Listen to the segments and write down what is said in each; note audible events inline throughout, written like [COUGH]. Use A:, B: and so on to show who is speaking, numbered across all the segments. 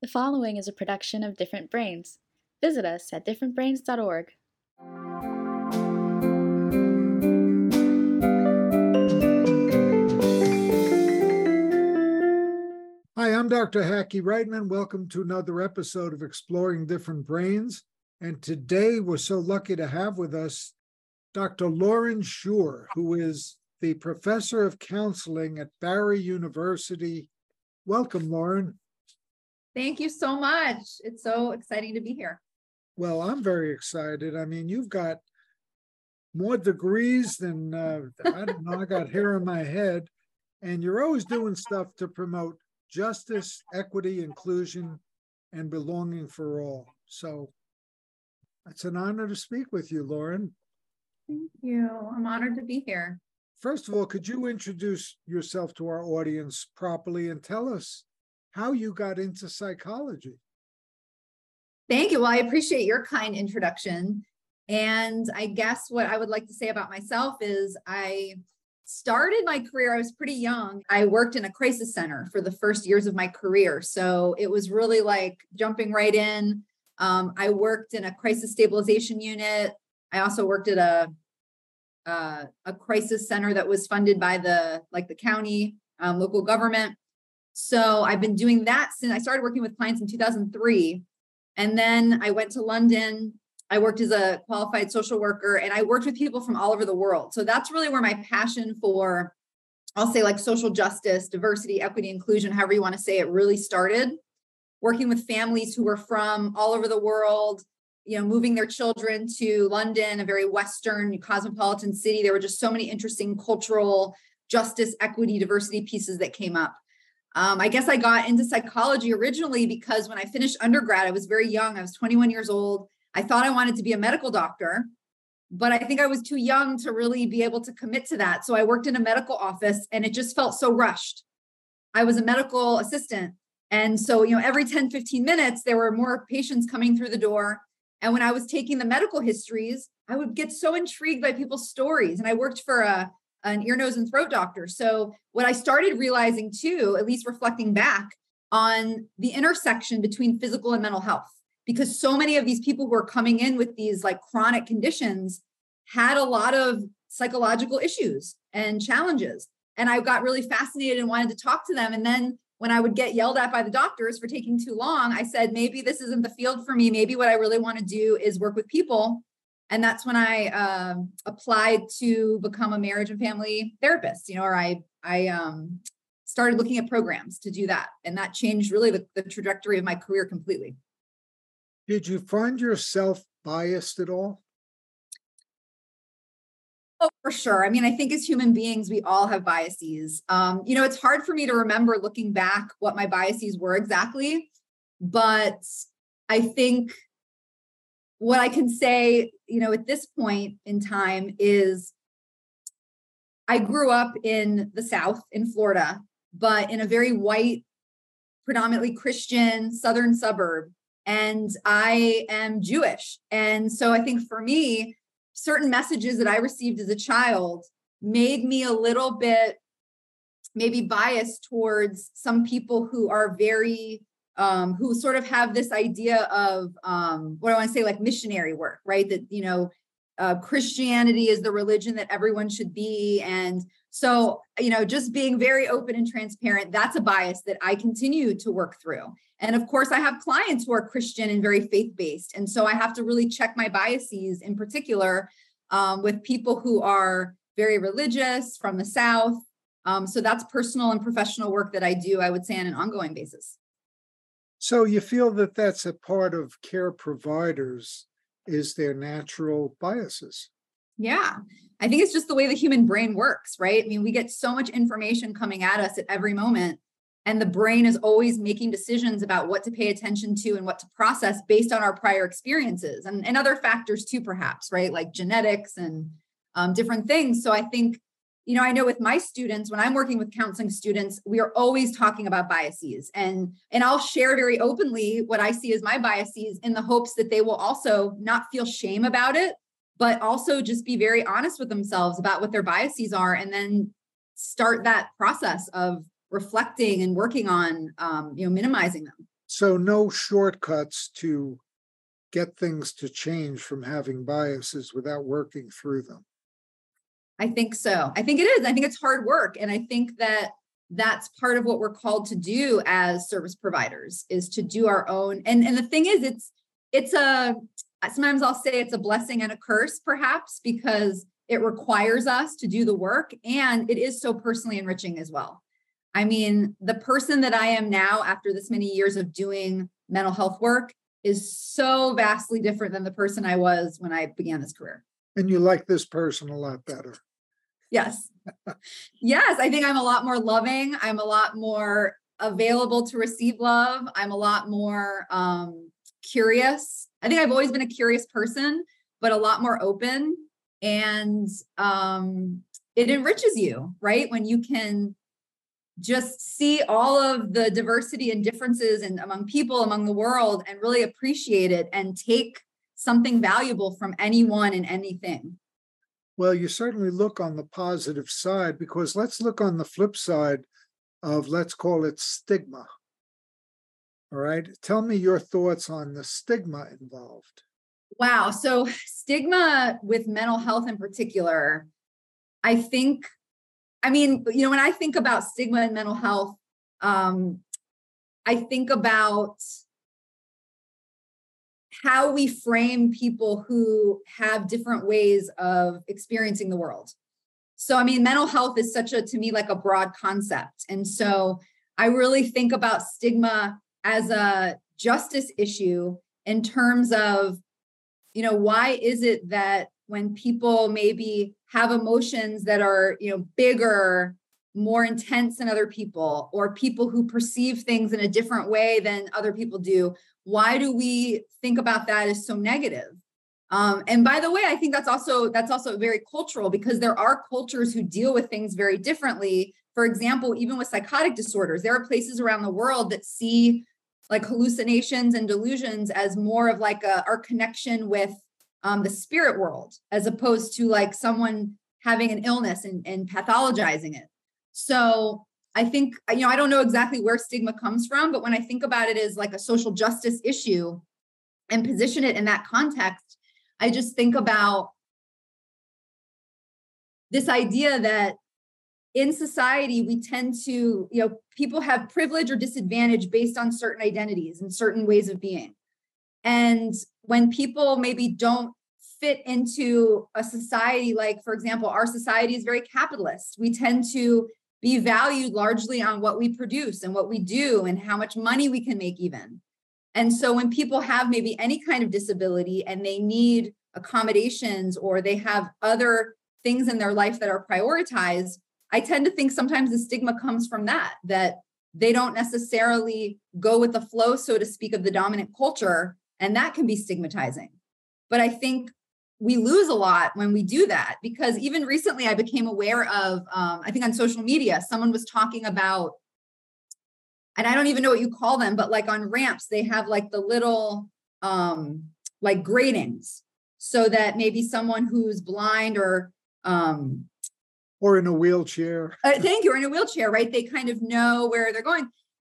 A: The following is a production of Different Brains. Visit us at differentbrains.org.
B: Hi, I'm Dr. Hackie Reitman. Welcome to another episode of Exploring Different Brains. And today we're so lucky to have with us Dr. Lauren Shure, who is the professor of counseling at Barry University. Welcome, Lauren.
C: Thank you so much. It's so exciting to be here.
B: Well, I'm very excited. I mean, you've got more degrees than uh, I don't know. I got hair in my head, and you're always doing stuff to promote justice, equity, inclusion, and belonging for all. So it's an honor to speak with you, Lauren.
C: Thank you. I'm honored to be here.
B: First of all, could you introduce yourself to our audience properly and tell us how you got into psychology?
C: Thank you. Well, I appreciate your kind introduction. And I guess what I would like to say about myself is I started my career, I was pretty young. I worked in a crisis center for the first years of my career. So it was really like jumping right in. Um, I worked in a crisis stabilization unit. I also worked at a uh, a crisis center that was funded by the like the county um, local government. So I've been doing that since I started working with clients in 2003, and then I went to London. I worked as a qualified social worker, and I worked with people from all over the world. So that's really where my passion for I'll say like social justice, diversity, equity, inclusion, however you want to say it, really started. Working with families who were from all over the world, you know, moving their children to London, a very Western cosmopolitan city. There were just so many interesting cultural justice, equity, diversity pieces that came up. Um, I guess I got into psychology originally because when I finished undergrad, I was very young. I was 21 years old. I thought I wanted to be a medical doctor, but I think I was too young to really be able to commit to that. So I worked in a medical office and it just felt so rushed. I was a medical assistant. And so, you know, every 10, 15 minutes, there were more patients coming through the door. And when I was taking the medical histories, I would get so intrigued by people's stories. And I worked for a, an ear, nose, and throat doctor. So, what I started realizing too, at least reflecting back on the intersection between physical and mental health, because so many of these people who are coming in with these like chronic conditions had a lot of psychological issues and challenges. And I got really fascinated and wanted to talk to them. And then when I would get yelled at by the doctors for taking too long, I said, maybe this isn't the field for me. Maybe what I really want to do is work with people. And that's when I um, applied to become a marriage and family therapist, you know, or I, I um, started looking at programs to do that. And that changed really the, the trajectory of my career completely.
B: Did you find yourself biased at all?
C: Oh, for sure. I mean, I think as human beings, we all have biases. Um, you know, it's hard for me to remember looking back what my biases were exactly, but I think what I can say, you know, at this point in time is I grew up in the South in Florida, but in a very white, predominantly Christian southern suburb. And I am Jewish. And so I think for me, certain messages that I received as a child made me a little bit maybe biased towards some people who are very um, who sort of have this idea of um, what I want to say, like missionary work, right? That you know, uh, Christianity is the religion that everyone should be, and so you know, just being very open and transparent. That's a bias that I continue to work through. And of course, I have clients who are Christian and very faith based. And so I have to really check my biases in particular um, with people who are very religious from the South. Um, so that's personal and professional work that I do, I would say, on an ongoing basis.
B: So you feel that that's a part of care providers is their natural biases.
C: Yeah. I think it's just the way the human brain works, right? I mean, we get so much information coming at us at every moment and the brain is always making decisions about what to pay attention to and what to process based on our prior experiences and, and other factors too perhaps right like genetics and um, different things so i think you know i know with my students when i'm working with counseling students we are always talking about biases and and i'll share very openly what i see as my biases in the hopes that they will also not feel shame about it but also just be very honest with themselves about what their biases are and then start that process of reflecting and working on um, you know minimizing them
B: So no shortcuts to get things to change from having biases without working through them.
C: I think so. I think it is. I think it's hard work. And I think that that's part of what we're called to do as service providers is to do our own. And, and the thing is, it's, it's a, sometimes I'll say it's a blessing and a curse, perhaps, because it requires us to do the work and it is so personally enriching as well. I mean, the person that I am now after this many years of doing mental health work is so vastly different than the person I was when I began this career.
B: And you like this person a lot better.
C: Yes. yes. I think I'm a lot more loving. I'm a lot more available to receive love. I'm a lot more um, curious. I think I've always been a curious person, but a lot more open. And um, it enriches you, right? When you can just see all of the diversity and differences and among people among the world and really appreciate it and take something valuable from anyone and anything
B: well you certainly look on the positive side because let's look on the flip side of let's call it stigma. All right? Tell me your thoughts on the stigma involved.
C: Wow. So [LAUGHS] stigma with mental health in particular i think I mean, you know, when I think about stigma and mental health, um, I think about how we frame people who have different ways of experiencing the world. So, I mean, mental health is such a, to me, like a broad concept. And so I really think about stigma as a justice issue in terms of, you know, why is it that when people maybe have emotions that are you know bigger more intense than other people or people who perceive things in a different way than other people do why do we think about that as so negative um, and by the way i think that's also that's also very cultural because there are cultures who deal with things very differently for example even with psychotic disorders there are places around the world that see like hallucinations and delusions as more of like a, our connection with um, the spirit world as opposed to like someone having an illness and, and pathologizing it. So I think, you know, I don't know exactly where stigma comes from, but when I think about it as like a social justice issue and position it in that context, I just think about this idea that in society we tend to you know people have privilege or disadvantage based on certain identities and certain ways of being and when people maybe don't fit into a society like, for example, our society is very capitalist. We tend to be valued largely on what we produce and what we do and how much money we can make, even. And so when people have maybe any kind of disability and they need accommodations or they have other things in their life that are prioritized, I tend to think sometimes the stigma comes from that, that they don't necessarily go with the flow, so to speak, of the dominant culture and that can be stigmatizing. But I think we lose a lot when we do that because even recently I became aware of, um, I think on social media, someone was talking about, and I don't even know what you call them, but like on ramps, they have like the little um, like gratings so that maybe someone who's blind or um,
B: or in a wheelchair.
C: Uh, thank you. Or in a wheelchair, right? They kind of know where they're going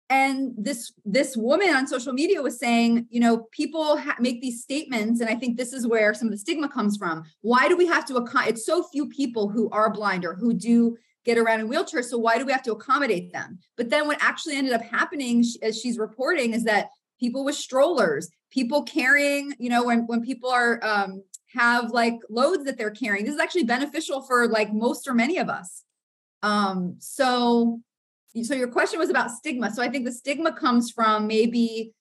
C: and this this woman on social media was saying you know people ha- make these statements and i think this is where some of the stigma comes from. Why do we have to ac- it's so few people who are blind or who do get around in wheelchairs so why do we have to accommodate them? But then what actually ended up happening as she's reporting is that people with strollers people carrying you know when when people are um have like loads that they're carrying this is actually beneficial for like most or many of us. Um so so your question was about stigma. So I think the stigma comes from maybe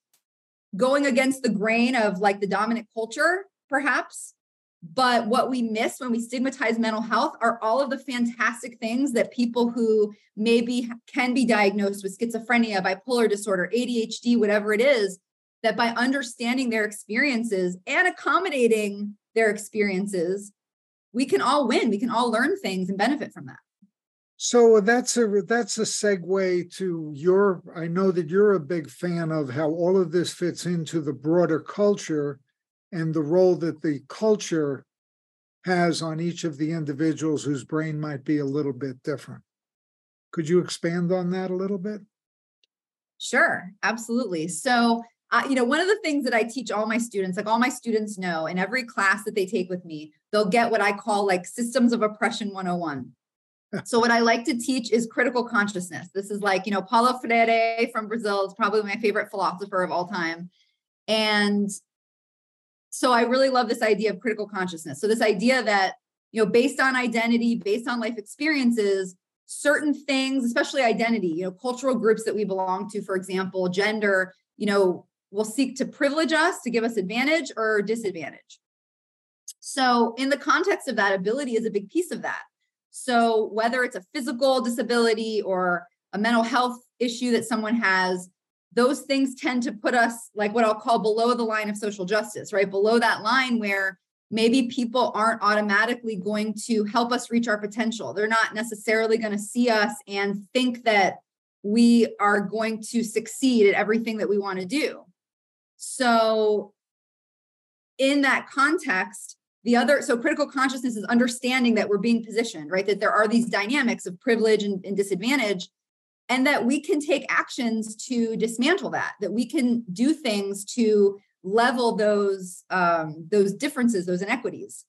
C: going against the grain of like the dominant culture, perhaps. But what we miss when we stigmatize mental health are all of the fantastic things that people who maybe can be diagnosed with schizophrenia, bipolar disorder, ADHD, whatever it is, that by understanding their experiences and accommodating their experiences, we can all win. We can all learn things and benefit from that.
B: So that's a that's a segue to your. I know that you're a big fan of how all of this fits into the broader culture and the role that the culture has on each of the individuals whose brain might be a little bit different. Could you expand on that a little bit?
C: Sure, absolutely. So, uh, you know, one of the things that I teach all my students, like all my students know in every class that they take with me, they'll get what I call like systems of oppression 101. So, what I like to teach is critical consciousness. This is like, you know, Paulo Freire from Brazil is probably my favorite philosopher of all time. And so, I really love this idea of critical consciousness. So, this idea that, you know, based on identity, based on life experiences, certain things, especially identity, you know, cultural groups that we belong to, for example, gender, you know, will seek to privilege us to give us advantage or disadvantage. So, in the context of that, ability is a big piece of that. So, whether it's a physical disability or a mental health issue that someone has, those things tend to put us like what I'll call below the line of social justice, right? Below that line where maybe people aren't automatically going to help us reach our potential. They're not necessarily going to see us and think that we are going to succeed at everything that we want to do. So, in that context, the other, so critical consciousness is understanding that we're being positioned, right? That there are these dynamics of privilege and, and disadvantage, and that we can take actions to dismantle that, that we can do things to level those um, those differences, those inequities.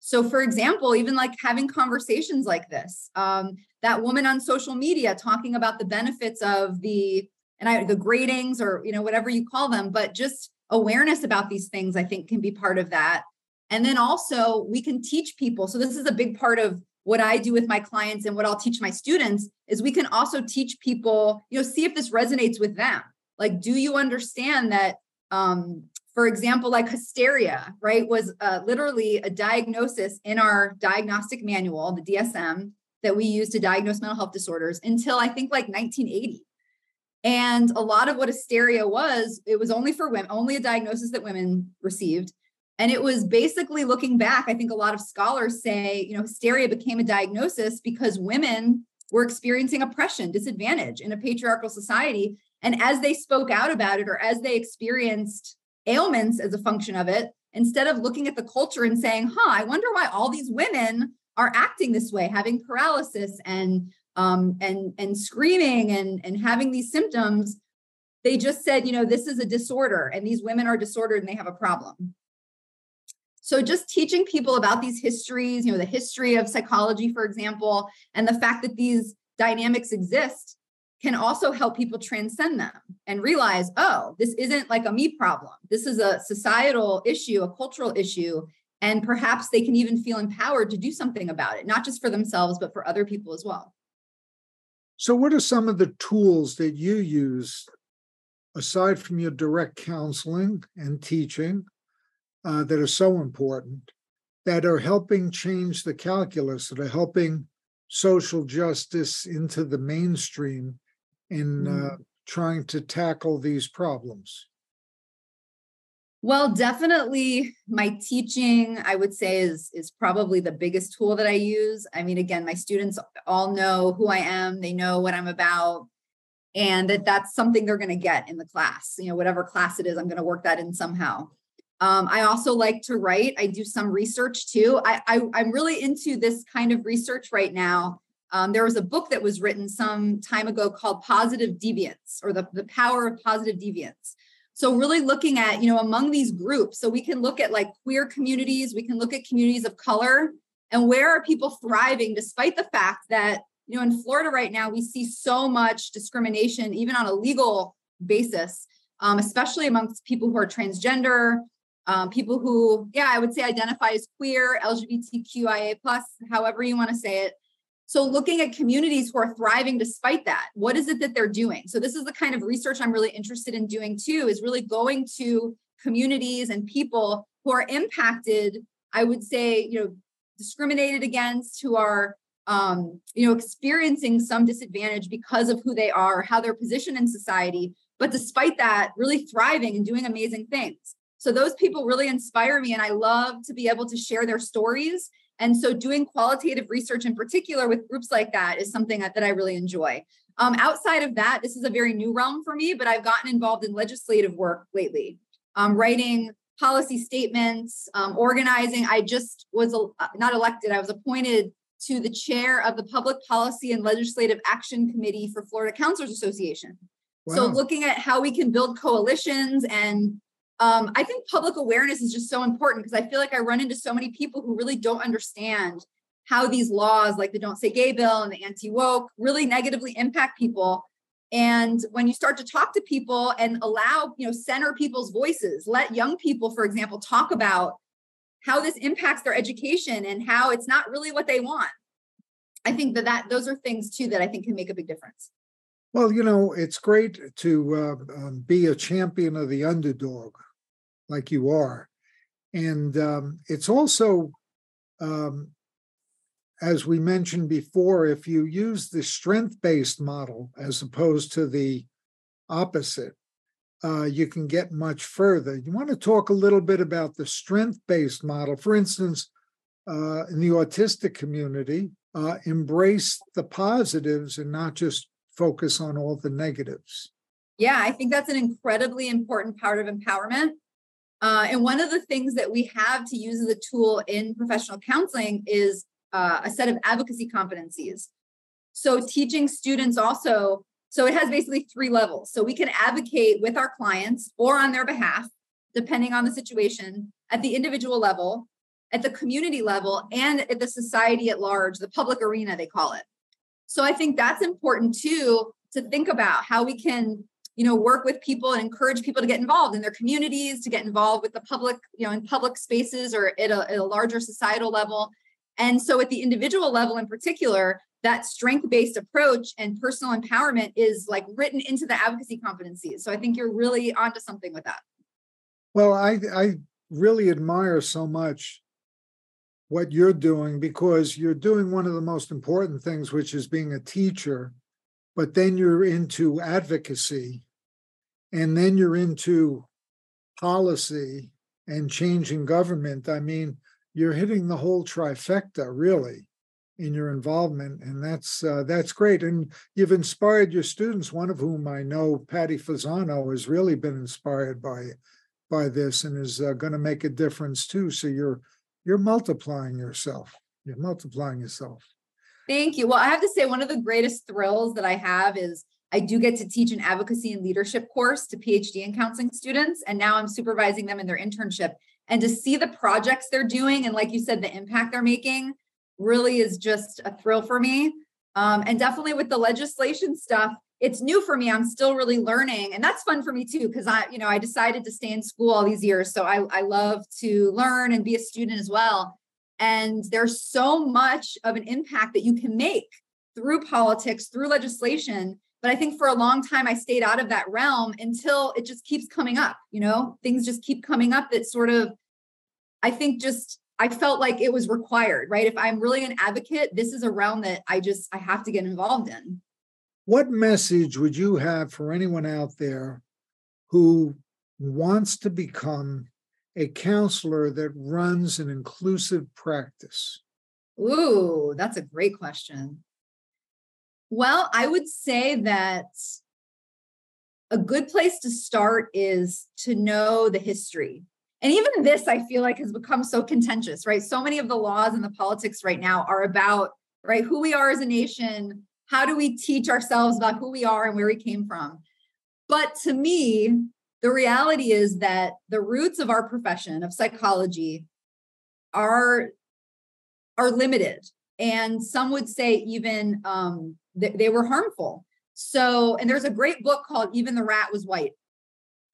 C: So, for example, even like having conversations like this, um, that woman on social media talking about the benefits of the and I, the gradings or you know whatever you call them, but just awareness about these things, I think, can be part of that. And then also we can teach people. So this is a big part of what I do with my clients and what I'll teach my students is we can also teach people, you know, see if this resonates with them. Like, do you understand that um, for example, like hysteria, right, was uh, literally a diagnosis in our diagnostic manual, the DSM, that we use to diagnose mental health disorders until I think like 1980. And a lot of what hysteria was, it was only for women, only a diagnosis that women received. And it was basically looking back, I think a lot of scholars say, you know, hysteria became a diagnosis because women were experiencing oppression, disadvantage in a patriarchal society. And as they spoke out about it or as they experienced ailments as a function of it, instead of looking at the culture and saying, huh, I wonder why all these women are acting this way, having paralysis and um, and and screaming and and having these symptoms, they just said, you know, this is a disorder and these women are disordered and they have a problem. So just teaching people about these histories, you know, the history of psychology, for example, and the fact that these dynamics exist can also help people transcend them and realize, oh, this isn't like a me problem. This is a societal issue, a cultural issue. And perhaps they can even feel empowered to do something about it, not just for themselves, but for other people as well.
B: So, what are some of the tools that you use aside from your direct counseling and teaching uh, that are so important that are helping change the calculus, that are helping social justice into the mainstream in uh, mm. trying to tackle these problems?
C: Well, definitely my teaching, I would say, is is probably the biggest tool that I use. I mean, again, my students all know who I am, they know what I'm about, and that that's something they're going to get in the class. You know, whatever class it is, I'm going to work that in somehow. Um, I also like to write. I do some research too. I, I I'm really into this kind of research right now um, there was a book that was written some time ago called Positive Deviance or the, the Power of Positive Deviance. So, really looking at, you know, among these groups, so we can look at like queer communities, we can look at communities of color, and where are people thriving despite the fact that, you know, in Florida right now, we see so much discrimination, even on a legal basis, um, especially amongst people who are transgender, um, people who, yeah, I would say identify as queer, LGBTQIA plus, however you want to say it. So, looking at communities who are thriving despite that, what is it that they're doing? So, this is the kind of research I'm really interested in doing too, is really going to communities and people who are impacted, I would say, you know, discriminated against, who are, um, you know, experiencing some disadvantage because of who they are, how they're positioned in society, but despite that, really thriving and doing amazing things. So, those people really inspire me, and I love to be able to share their stories and so doing qualitative research in particular with groups like that is something that, that I really enjoy. Um, outside of that, this is a very new realm for me, but I've gotten involved in legislative work lately, um, writing policy statements, um, organizing. I just was uh, not elected, I was appointed to the chair of the Public Policy and Legislative Action Committee for Florida Counselors Association. Wow. So looking at how we can build coalitions and um, I think public awareness is just so important because I feel like I run into so many people who really don't understand how these laws, like the Don't Say Gay bill and the anti woke, really negatively impact people. And when you start to talk to people and allow, you know, center people's voices, let young people, for example, talk about how this impacts their education and how it's not really what they want. I think that, that those are things too that I think can make a big difference.
B: Well, you know, it's great to uh, um, be a champion of the underdog like you are. And um, it's also, um, as we mentioned before, if you use the strength based model as opposed to the opposite, uh, you can get much further. You want to talk a little bit about the strength based model. For instance, uh, in the autistic community, uh, embrace the positives and not just focus on all the negatives.
C: Yeah, I think that's an incredibly important part of empowerment. Uh, and one of the things that we have to use as a tool in professional counseling is uh, a set of advocacy competencies. So, teaching students also, so it has basically three levels. So, we can advocate with our clients or on their behalf, depending on the situation, at the individual level, at the community level, and at the society at large, the public arena, they call it. So, I think that's important too to think about how we can you know work with people and encourage people to get involved in their communities to get involved with the public you know in public spaces or at a, at a larger societal level. And so at the individual level in particular that strength-based approach and personal empowerment is like written into the advocacy competencies. So i think you're really onto something with that.
B: Well i i really admire so much what you're doing because you're doing one of the most important things which is being a teacher but then you're into advocacy and then you're into policy and changing government, I mean, you're hitting the whole trifecta really in your involvement, and that's uh, that's great. And you've inspired your students. One of whom I know, Patty Fasano, has really been inspired by by this and is uh, going to make a difference too. So you're you're multiplying yourself. You're multiplying yourself.
C: Thank you. Well, I have to say, one of the greatest thrills that I have is I do get to teach an advocacy and leadership course to PhD and counseling students. And now I'm supervising them in their internship. And to see the projects they're doing, and like you said, the impact they're making really is just a thrill for me. Um, and definitely with the legislation stuff, it's new for me. I'm still really learning. And that's fun for me too, because I, you know, I decided to stay in school all these years. So I, I love to learn and be a student as well. And there's so much of an impact that you can make through politics, through legislation but I think for a long time, I stayed out of that realm until it just keeps coming up. You know, things just keep coming up that sort of, I think just, I felt like it was required, right? If I'm really an advocate, this is a realm that I just, I have to get involved in.
B: What message would you have for anyone out there who wants to become a counselor that runs an inclusive practice?
C: Ooh, that's a great question. Well, I would say that a good place to start is to know the history. And even this, I feel like, has become so contentious, right? So many of the laws and the politics right now are about, right, who we are as a nation. How do we teach ourselves about who we are and where we came from? But to me, the reality is that the roots of our profession of psychology are are limited and some would say even um, th- they were harmful. So, and there's a great book called Even the Rat Was White.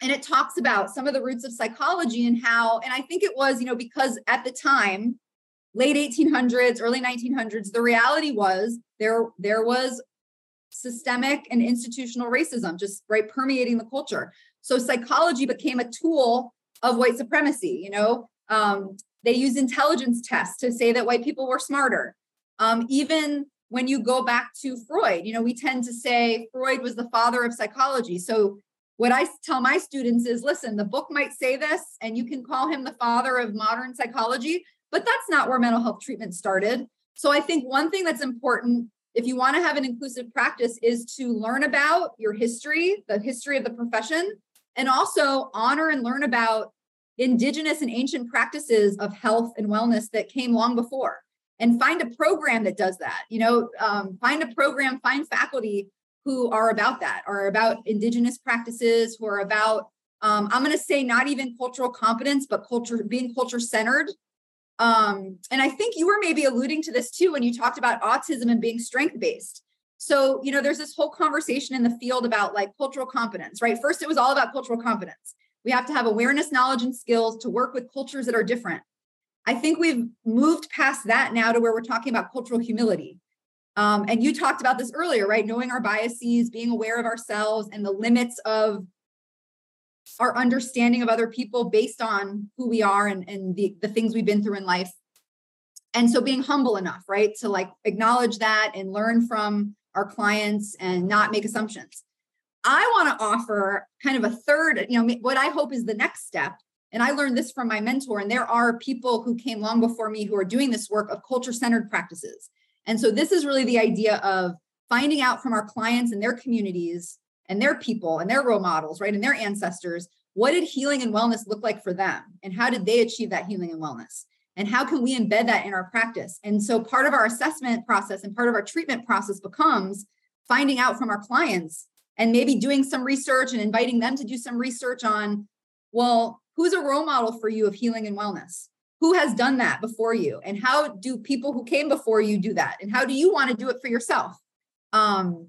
C: And it talks about some of the roots of psychology and how, and I think it was, you know, because at the time, late 1800s, early 1900s, the reality was there there was systemic and institutional racism just right permeating the culture. So psychology became a tool of white supremacy. You know, um, they used intelligence tests to say that white people were smarter. Um, even when you go back to Freud, you know, we tend to say Freud was the father of psychology. So what I tell my students is listen, the book might say this, and you can call him the father of modern psychology, but that's not where mental health treatment started. So I think one thing that's important if you want to have an inclusive practice is to learn about your history, the history of the profession, and also honor and learn about indigenous and ancient practices of health and wellness that came long before and find a program that does that you know um, find a program find faculty who are about that, are about indigenous practices, who are about um, I'm going to say not even cultural competence, but culture being culture centered. Um, and I think you were maybe alluding to this too when you talked about autism and being strength based. So, you know, there's this whole conversation in the field about like cultural competence, right? First, it was all about cultural competence. We have to have awareness, knowledge, and skills to work with cultures that are different. I think we've moved past that now to where we're talking about cultural humility. Um, and you talked about this earlier, right? Knowing our biases, being aware of ourselves and the limits of our understanding of other people based on who we are and, and the, the things we've been through in life. And so being humble enough, right? To like acknowledge that and learn from our clients and not make assumptions. I want to offer kind of a third, you know, what I hope is the next step. And I learned this from my mentor. And there are people who came long before me who are doing this work of culture centered practices. And so this is really the idea of finding out from our clients and their communities and their people and their role models, right? And their ancestors, what did healing and wellness look like for them? And how did they achieve that healing and wellness? And how can we embed that in our practice? And so part of our assessment process and part of our treatment process becomes finding out from our clients and maybe doing some research and inviting them to do some research on, well, who's a role model for you of healing and wellness? Who has done that before you? And how do people who came before you do that? And how do you want to do it for yourself? Um,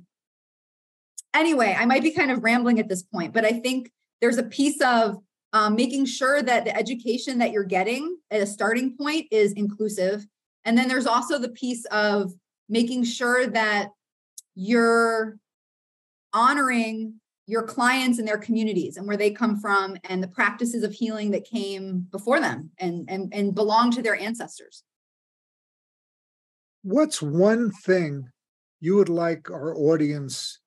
C: anyway, I might be kind of rambling at this point, but I think there's a piece of um, making sure that the education that you're getting at a starting point is inclusive. And then there's also the piece of making sure that you're honoring your clients and their communities and where they come from and the practices of healing that came before them and and, and belong to their ancestors
B: what's one thing you would like our audience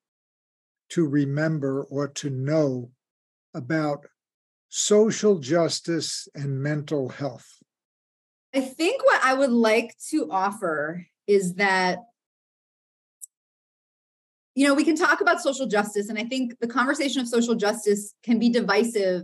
B: to remember or to know about social justice and mental health?
C: I think what I would like to offer is that, you know, we can talk about social justice, and I think the conversation of social justice can be divisive,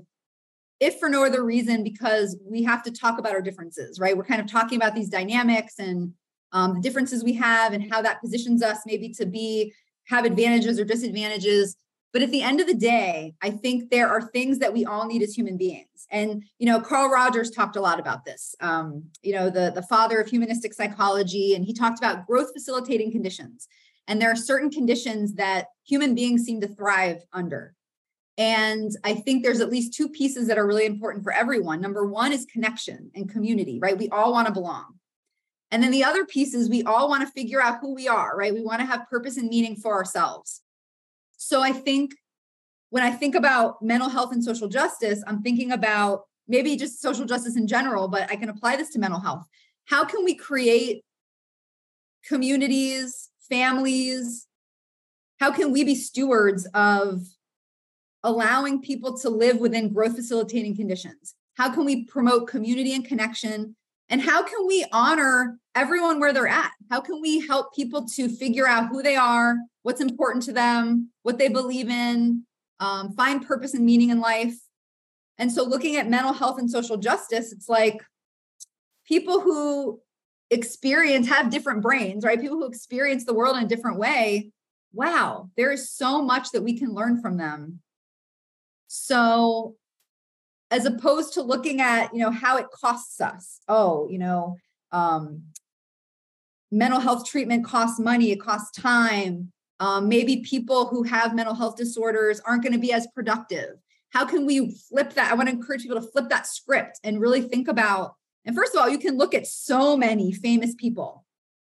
C: if for no other reason, because we have to talk about our differences, right? We're kind of talking about these dynamics and um, the differences we have and how that positions us maybe to be have advantages or disadvantages but at the end of the day i think there are things that we all need as human beings. And you know carl rogers talked a lot about this. Um, you know the, the father of humanistic psychology and he talked about growth facilitating conditions. And there are certain conditions that human beings seem to thrive under. And i think there's at least two pieces that are really important for everyone. Number one is connection and community right? We all want to belong. And then the other piece is we all want to figure out who we are, right? We want to have purpose and meaning for ourselves. So I think when I think about mental health and social justice, I'm thinking about maybe just social justice in general, but I can apply this to mental health. How can we create communities, families? How can we be stewards of allowing people to live within growth facilitating conditions? How can we promote community and connection and how can we honor everyone where they're at? How can we help people to figure out who they are, what's important to them, what they believe in, um, find purpose and meaning in life? And so, looking at mental health and social justice, it's like people who experience have different brains, right? People who experience the world in a different way. Wow, there is so much that we can learn from them. So, as opposed to looking at you know how it costs us. Oh you know um, mental health treatment costs money it costs time. Um, maybe people who have mental health disorders aren't going to be as productive. How can we flip that? I want to encourage people to flip that script and really think about and first of all you can look at so many famous people.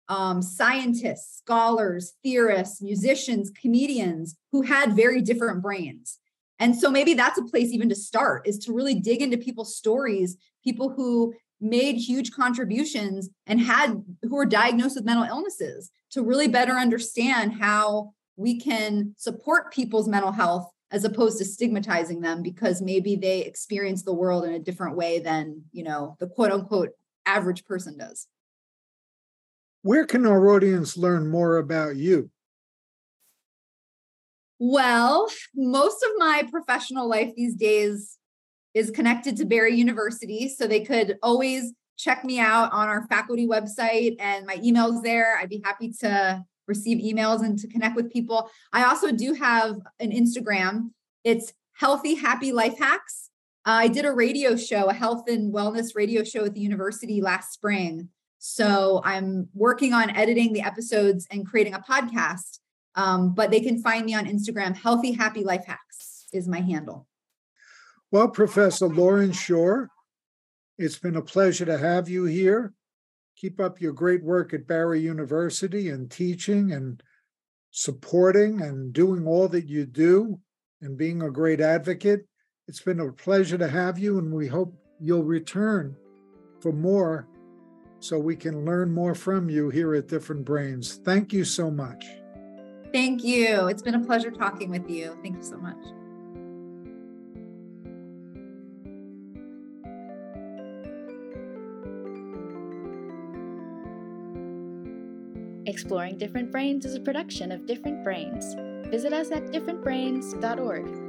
C: Um, scientists scholars theorists musicians comedians who had very different brains and so maybe that's a place even to start is to really dig into people's stories, people who made huge contributions and had who were diagnosed with mental illnesses to really better understand how we can support people's mental health as opposed to stigmatizing them because maybe they experience the world in a different way than, you know, the quote unquote average person does.
B: Where can our audience learn more about you?
C: Well, most of my professional life these days is connected to Barry University. So they could always check me out on our faculty website and my email's there. I'd be happy to receive emails and to connect with people. I also do have an Instagram. It's Healthy Happy Life Hacks. Uh, I did a radio show, a health and wellness radio show at the university last spring. So I'm working on editing the episodes and creating a podcast. Um, but they can find me on Instagram. Healthy Happy Life Hacks is my handle.
B: Well, Professor Lauren Shure, it's been a pleasure to have you here. Keep up your great work at Barry University and teaching and supporting and doing all that you do and being a great advocate. It's been a pleasure to have you, and we hope you'll return for more so we can learn more from you here at Different Brains. Thank you so much.
C: Thank you. It's been a pleasure talking with you. Thank you so much.
A: Exploring Different Brains is a production of Different Brains. Visit us at differentbrains.org.